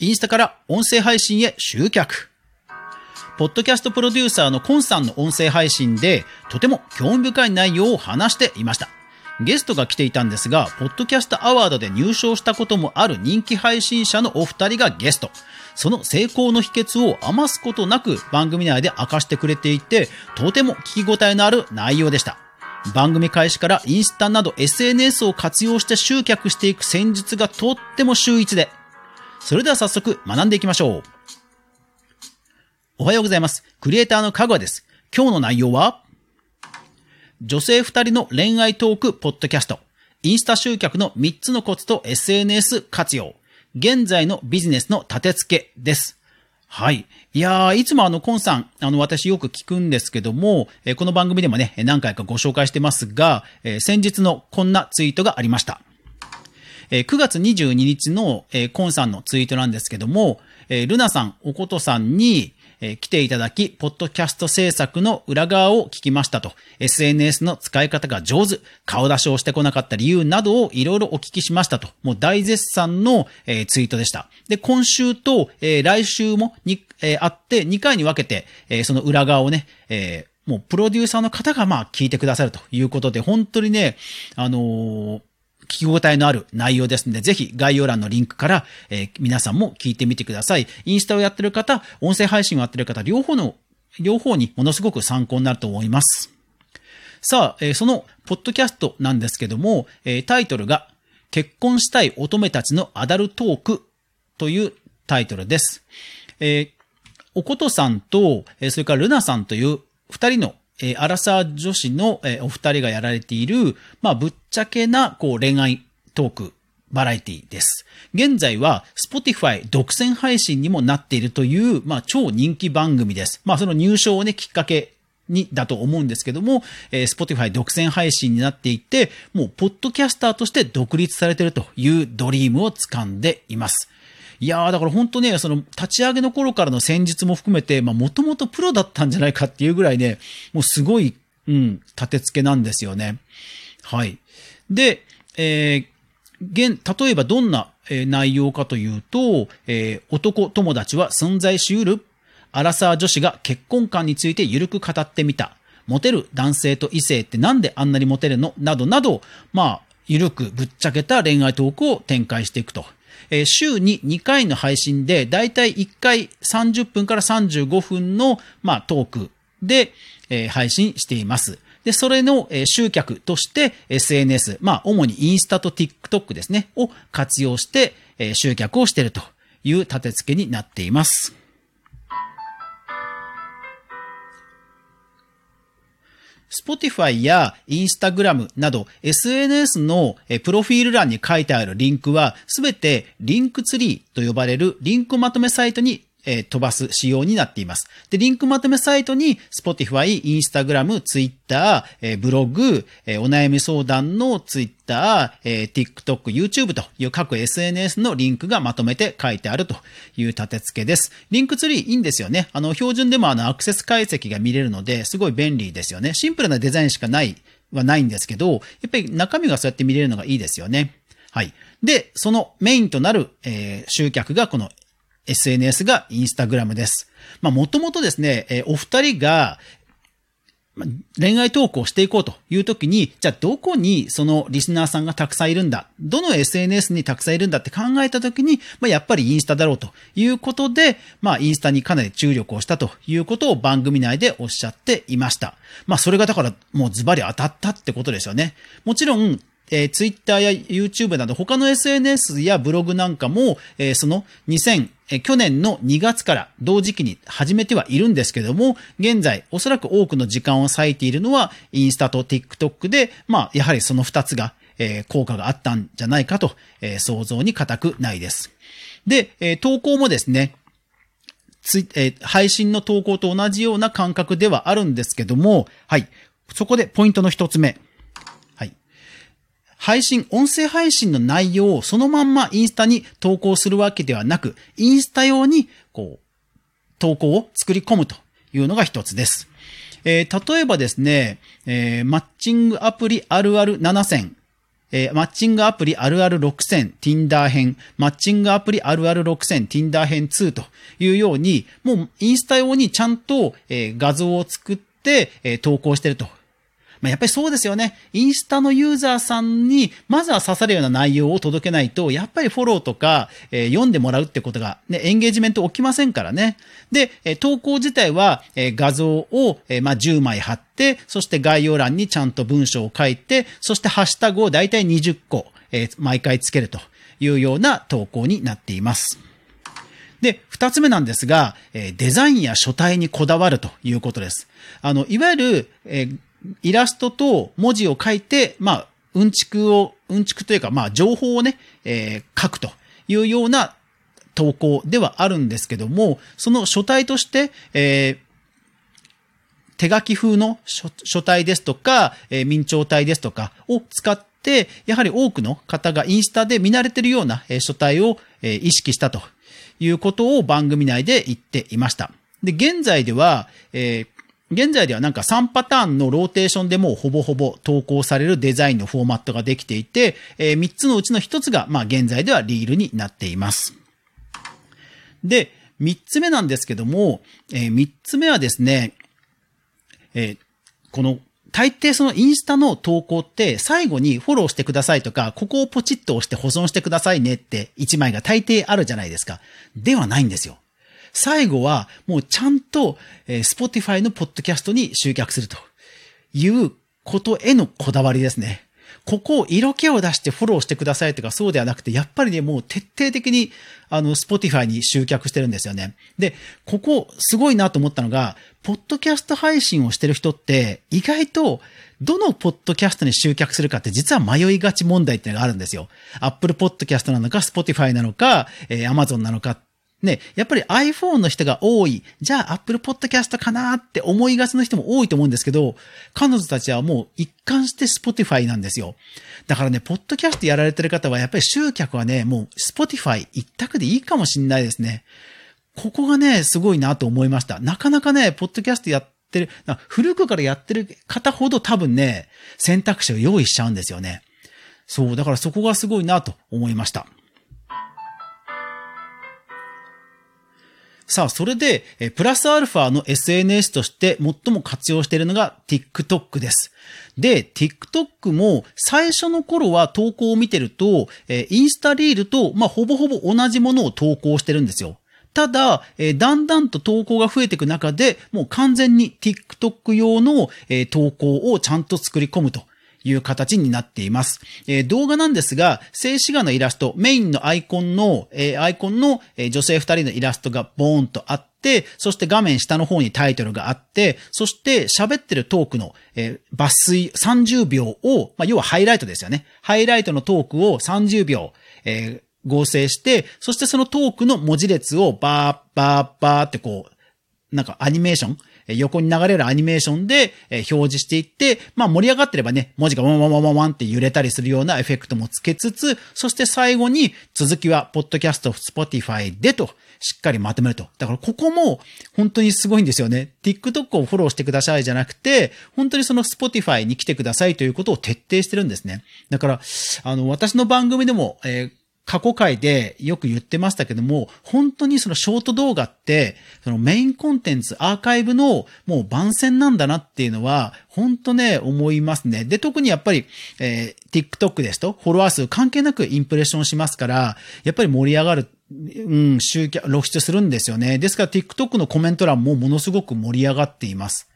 インスタから音声配信へ集客。ポッドキャストプロデューサーのコンさんの音声配信で、とても興味深い内容を話していました。ゲストが来ていたんですが、ポッドキャストアワードで入賞したこともある人気配信者のお二人がゲスト。その成功の秘訣を余すことなく番組内で明かしてくれていて、とても聞き応えのある内容でした。番組開始からインスタなど SNS を活用して集客していく戦術がとっても秀逸で。それでは早速学んでいきましょう。おはようございます。クリエイターのかぐわです。今日の内容は、女性二人の恋愛トークポッドキャスト、インスタ集客の3つのコツと SNS 活用、現在のビジネスの立て付けです。はい。いやー、いつもあの、コンさん、あの、私よく聞くんですけども、えこの番組でもね、何回かご紹介してますが、え先日のこんなツイートがありました。え9月22日の、コンさんのツイートなんですけども、ルナさん、おことさんに、来ていただき、ポッドキャスト制作の裏側を聞きましたと、SNS の使い方が上手、顔出しをしてこなかった理由などをいろいろお聞きしましたと、もう大絶賛の、ツイートでした。で、今週と、来週もに、え、あって、2回に分けて、その裏側をね、え、もうプロデューサーの方がまあ聞いてくださるということで、本当にね、あの聞き応えのある内容ですので、ぜひ概要欄のリンクから、えー、皆さんも聞いてみてください。インスタをやってる方、音声配信をやってる方、両方の、両方にものすごく参考になると思います。さあ、えー、その、ポッドキャストなんですけども、えー、タイトルが、結婚したい乙女たちのアダルトークというタイトルです。えー、おことさんと、それからルナさんという二人のえー、アラサー女子の、えー、お二人がやられている、まあ、ぶっちゃけな、こう、恋愛トーク、バラエティです。現在は、Spotify 独占配信にもなっているという、まあ、超人気番組です。まあ、その入賞をね、きっかけに、だと思うんですけども、えー、Spotify 独占配信になっていて、もう、ポッドキャスターとして独立されているというドリームを掴んでいます。いやー、だから本当ね、その、立ち上げの頃からの戦術も含めて、まあ、もともとプロだったんじゃないかっていうぐらいね、もうすごい、うん、立て付けなんですよね。はい。で、えー、現、例えばどんな、えー、内容かというと、えー、男友達は存在しうるアラサー女子が結婚観についてゆるく語ってみた。モテる男性と異性ってなんであんなにモテるの？などなど、まあ、ゆるくぶっちゃけた恋愛トークを展開していくと。え、週に2回の配信で、だいたい1回30分から35分の、まあ、トークで、え、配信しています。で、それの、え、集客として SNS、まあ、主にインスタと TikTok ですね、を活用して、え、集客をしているという立て付けになっています。Spotify や Instagram など SNS のプロフィール欄に書いてあるリンクはすべてリンクツリーと呼ばれるリンクまとめサイトにえ飛ばす仕様になっています。で、リンクまとめサイトに Spotify、Instagram、Twitter、えブログ、えお悩み相談の Twitter、え TikTok、YouTube という各 SNS のリンクがまとめて書いてあるという立て付けです。リンクツリーいいんですよね。あの、標準でもあの、アクセス解析が見れるので、すごい便利ですよね。シンプルなデザインしかないはないんですけど、やっぱり中身がそうやって見れるのがいいですよね。はい。で、そのメインとなる、えー、集客がこの SNS がインスタグラムです。まあ、もともとですね、え、お二人が、恋愛投稿していこうというときに、じゃあどこにそのリスナーさんがたくさんいるんだ？どの SNS にたくさんいるんだって考えたときに、まあ、やっぱりインスタだろうということで、まあ、インスタにかなり注力をしたということを番組内でおっしゃっていました。まあ、それがだからもうズバリ当たったってことですよね。もちろん、えー、Twitter や YouTube など他の SNS やブログなんかも、えー、その2000、えー、去年の2月から同時期に始めてはいるんですけども、現在おそらく多くの時間を割いているのはインスタと TikTok で、まあやはりその2つが、えー、効果があったんじゃないかと、えー、想像に固くないです。で、えー、投稿もですね、つえー、配信の投稿と同じような感覚ではあるんですけども、はい。そこでポイントの一つ目。配信、音声配信の内容をそのまんまインスタに投稿するわけではなく、インスタ用に、こう、投稿を作り込むというのが一つです。えー、例えばですね、えー、マッチングアプリあるある7選、えー、マッチングアプリあるある6000 Tinder 編、マッチングアプリあるある6000 Tinder 編2というように、もうインスタ用にちゃんと、え、画像を作って、え、投稿してると。まあ、やっぱりそうですよね。インスタのユーザーさんに、まずは刺さるような内容を届けないと、やっぱりフォローとか、えー、読んでもらうってことが、ね、エンゲージメント起きませんからね。で、え投稿自体は、え画像を、えまあ、10枚貼って、そして概要欄にちゃんと文章を書いて、そしてハッシュタグをだいたい20個、え毎回つけるというような投稿になっています。で、二つ目なんですが、デザインや書体にこだわるということです。あの、いわゆる、えイラストと文字を書いて、まあ、うんちくを、うんちくというか、まあ、情報をね、えー、書くというような投稿ではあるんですけども、その書体として、えー、手書き風の書体ですとか、えー、明朝体ですとかを使って、やはり多くの方がインスタで見慣れてるような書体をえ意識したということを番組内で言っていました。で、現在では、えー、現在ではなんか3パターンのローテーションでもうほぼほぼ投稿されるデザインのフォーマットができていて、えー、3つのうちの1つが、まあ現在ではリールになっています。で、3つ目なんですけども、えー、3つ目はですね、えー、この大抵そのインスタの投稿って最後にフォローしてくださいとか、ここをポチッと押して保存してくださいねって1枚が大抵あるじゃないですか。ではないんですよ。最後はもうちゃんと、えー、Spotify のポッドキャストに集客するということへのこだわりですね。ここを色気を出してフォローしてくださいとかそうではなくて、やっぱりね、もう徹底的に、あの、 Spotify に集客してるんですよね。で、ここ、すごいなと思ったのが、ポッドキャスト配信をしてる人って、意外と、どのポッドキャストに集客するかって実は迷いがち問題っていうのがあるんですよ。Apple Podcast なのか、Spotify なのか、えー、Amazon なのかね、やっぱり iPhone の人が多い。じゃあ Apple Podcast かなって思いがちの人も多いと思うんですけど、彼女たちはもう一貫して Spotify なんですよ。だからね、ポッドキャストやられてる方はやっぱり集客はね、もう Spotify 一択でいいかもしんないですね。ここがね、すごいなと思いました。なかなかね、ポッドキャストやってる、古くからやってる方ほど多分ね、選択肢を用意しちゃうんですよね。そう、だからそこがすごいなと思いました。さあ、それで、プラスアルファの SNS として最も活用しているのが TikTok です。で、TikTok も最初の頃は投稿を見てると、インスタリールと、まあ、ほぼほぼ同じものを投稿してるんですよ。ただ、だんだんと投稿が増えていく中で、もう完全に TikTok 用の、投稿をちゃんと作り込むという形になっています。えー、動画なんですが、静止画のイラスト、メインのアイコンの、えー、アイコンの、えー、女性二人のイラストがボーンとあって、そして画面下の方にタイトルがあって、そして喋ってるトークの、えー、抜粋30秒を、まあ、要はハイライトですよね。ハイライトのトークを30秒、えー、合成して、そしてそのトークの文字列をバーバーバーってこう、なんかアニメーション横に流れるアニメーションで表示していって、まあ盛り上がってればね、文字がワンワンワンワンワンって揺れたりするようなエフェクトもつけつつ、そして最後に続きは、ポッドキャスト、 Spotify でと、しっかりまとめると。だからここも本当にすごいんですよね。TikTok をフォローしてくださいじゃなくて、本当にその Spotify に来てくださいということを徹底してるんですね。だから、あの、私の番組でも、えー過去回でよく言ってましたけども、本当にそのショート動画って、そのメインコンテンツ、アーカイブのもう番宣なんだなっていうのは、本当ね、思いますね。で、特にやっぱり、えー、TikTok ですと、フォロワー数関係なくインプレッションしますから、やっぱり盛り上がるうん、集客、露出するんですよね。ですから TikTok のコメント欄もものすごく盛り上がっています。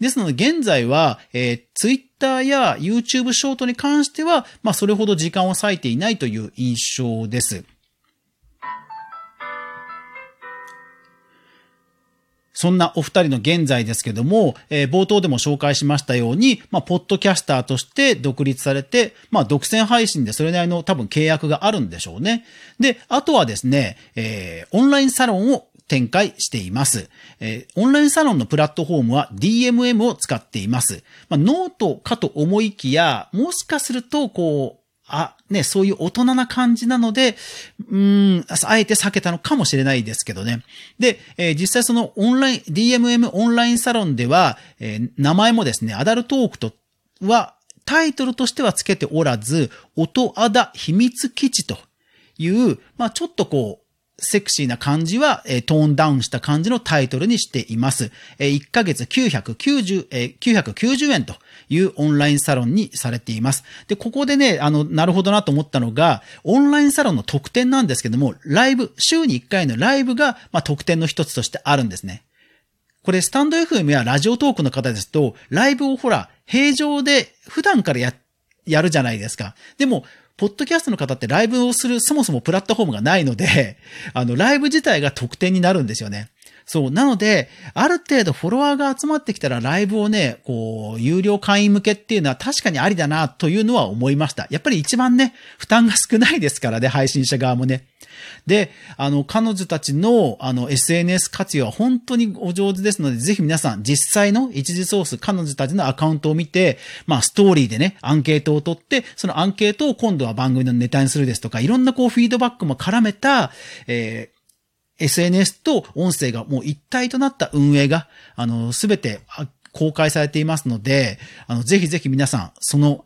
ですので、現在は、えー、Twitter や YouTube ショートに関しては、まあ、それほど時間を割いていないという印象です。そんなお二人の現在ですけども、えー、冒頭でも紹介しましたように、まあ、ポッドキャスターとして独立されて、まあ、独占配信でそれなりの多分契約があるんでしょうね。で、あとはですね、えー、オンラインサロンを展開しています。えー、オンラインサロンのプラットフォームは DMM を使っています。まあ、ノートかと思いきや、もしかすると、こう、あ、ね、そういう大人な感じなので、うん、あえて避けたのかもしれないですけどね。で、えー、実際そのオンライン、DMM オンラインサロンでは、えー、名前もですね、アダルトークとはタイトルとしては付けておらず、音あだ秘密基地という、まあちょっとこう、セクシーな感じは、えー、トーンダウンした感じのタイトルにしています。えー、1ヶ月990、えー、990円というオンラインサロンにされています。で、ここでね、あの、なるほどなと思ったのが、オンラインサロンの特典なんですけども、ライブ、週に1回のライブが、まあ、特典の一つとしてあるんですね。これ、スタンド FM やラジオトークの方ですと、ライブをほら、平常で普段からや、やるじゃないですか。でも、ポッドキャストの方ってライブをする、そもそもプラットフォームがないので、あの、ライブ自体が得点になるんですよね。そう。なので、ある程度フォロワーが集まってきたらライブをね、こう、有料会員向けっていうのは確かにありだなというのは思いました。やっぱり一番ね、負担が少ないですからね、配信者側もね。で、あの、彼女たちの、あの、SNS 活用は本当にお上手ですので、ぜひ皆さん、実際の一時ソース、彼女たちのアカウントを見て、まあ、ストーリーでね、アンケートを取って、そのアンケートを今度は番組のネタにするですとか、いろんなこう、フィードバックも絡めた、えー SNS と音声がもう一体となった運営が、あの、すべて公開されていますので、あの、ぜひぜひ皆さん、その、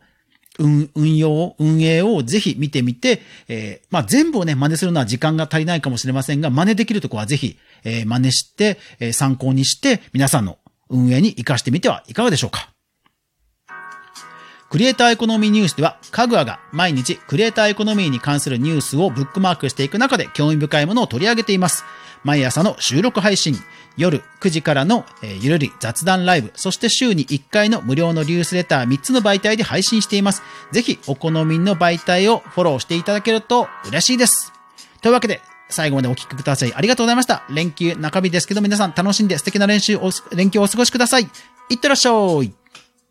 運、運用、運営をぜひ見てみて、えー、まあ、全部をね、真似するのは時間が足りないかもしれませんが、真似できるとこはぜひ、えー、真似して、えー、参考にして、皆さんの運営に活かしてみてはいかがでしょうか。クリエイターエコノミーニュースでは、カグアが毎日クリエイターエコノミーに関するニュースをブックマークしていく中で興味深いものを取り上げています。毎朝の収録配信、夜9時からの、え、ゆるり雑談ライブ、そして週に1回の無料のニュースレター3つの媒体で配信しています。ぜひお好みの媒体をフォローしていただけると嬉しいです。というわけで、最後までお聞きください。ありがとうございました。連休中日ですけど皆さん楽しんで素敵な練習を、連休をお過ごしください。いってらっしゃい。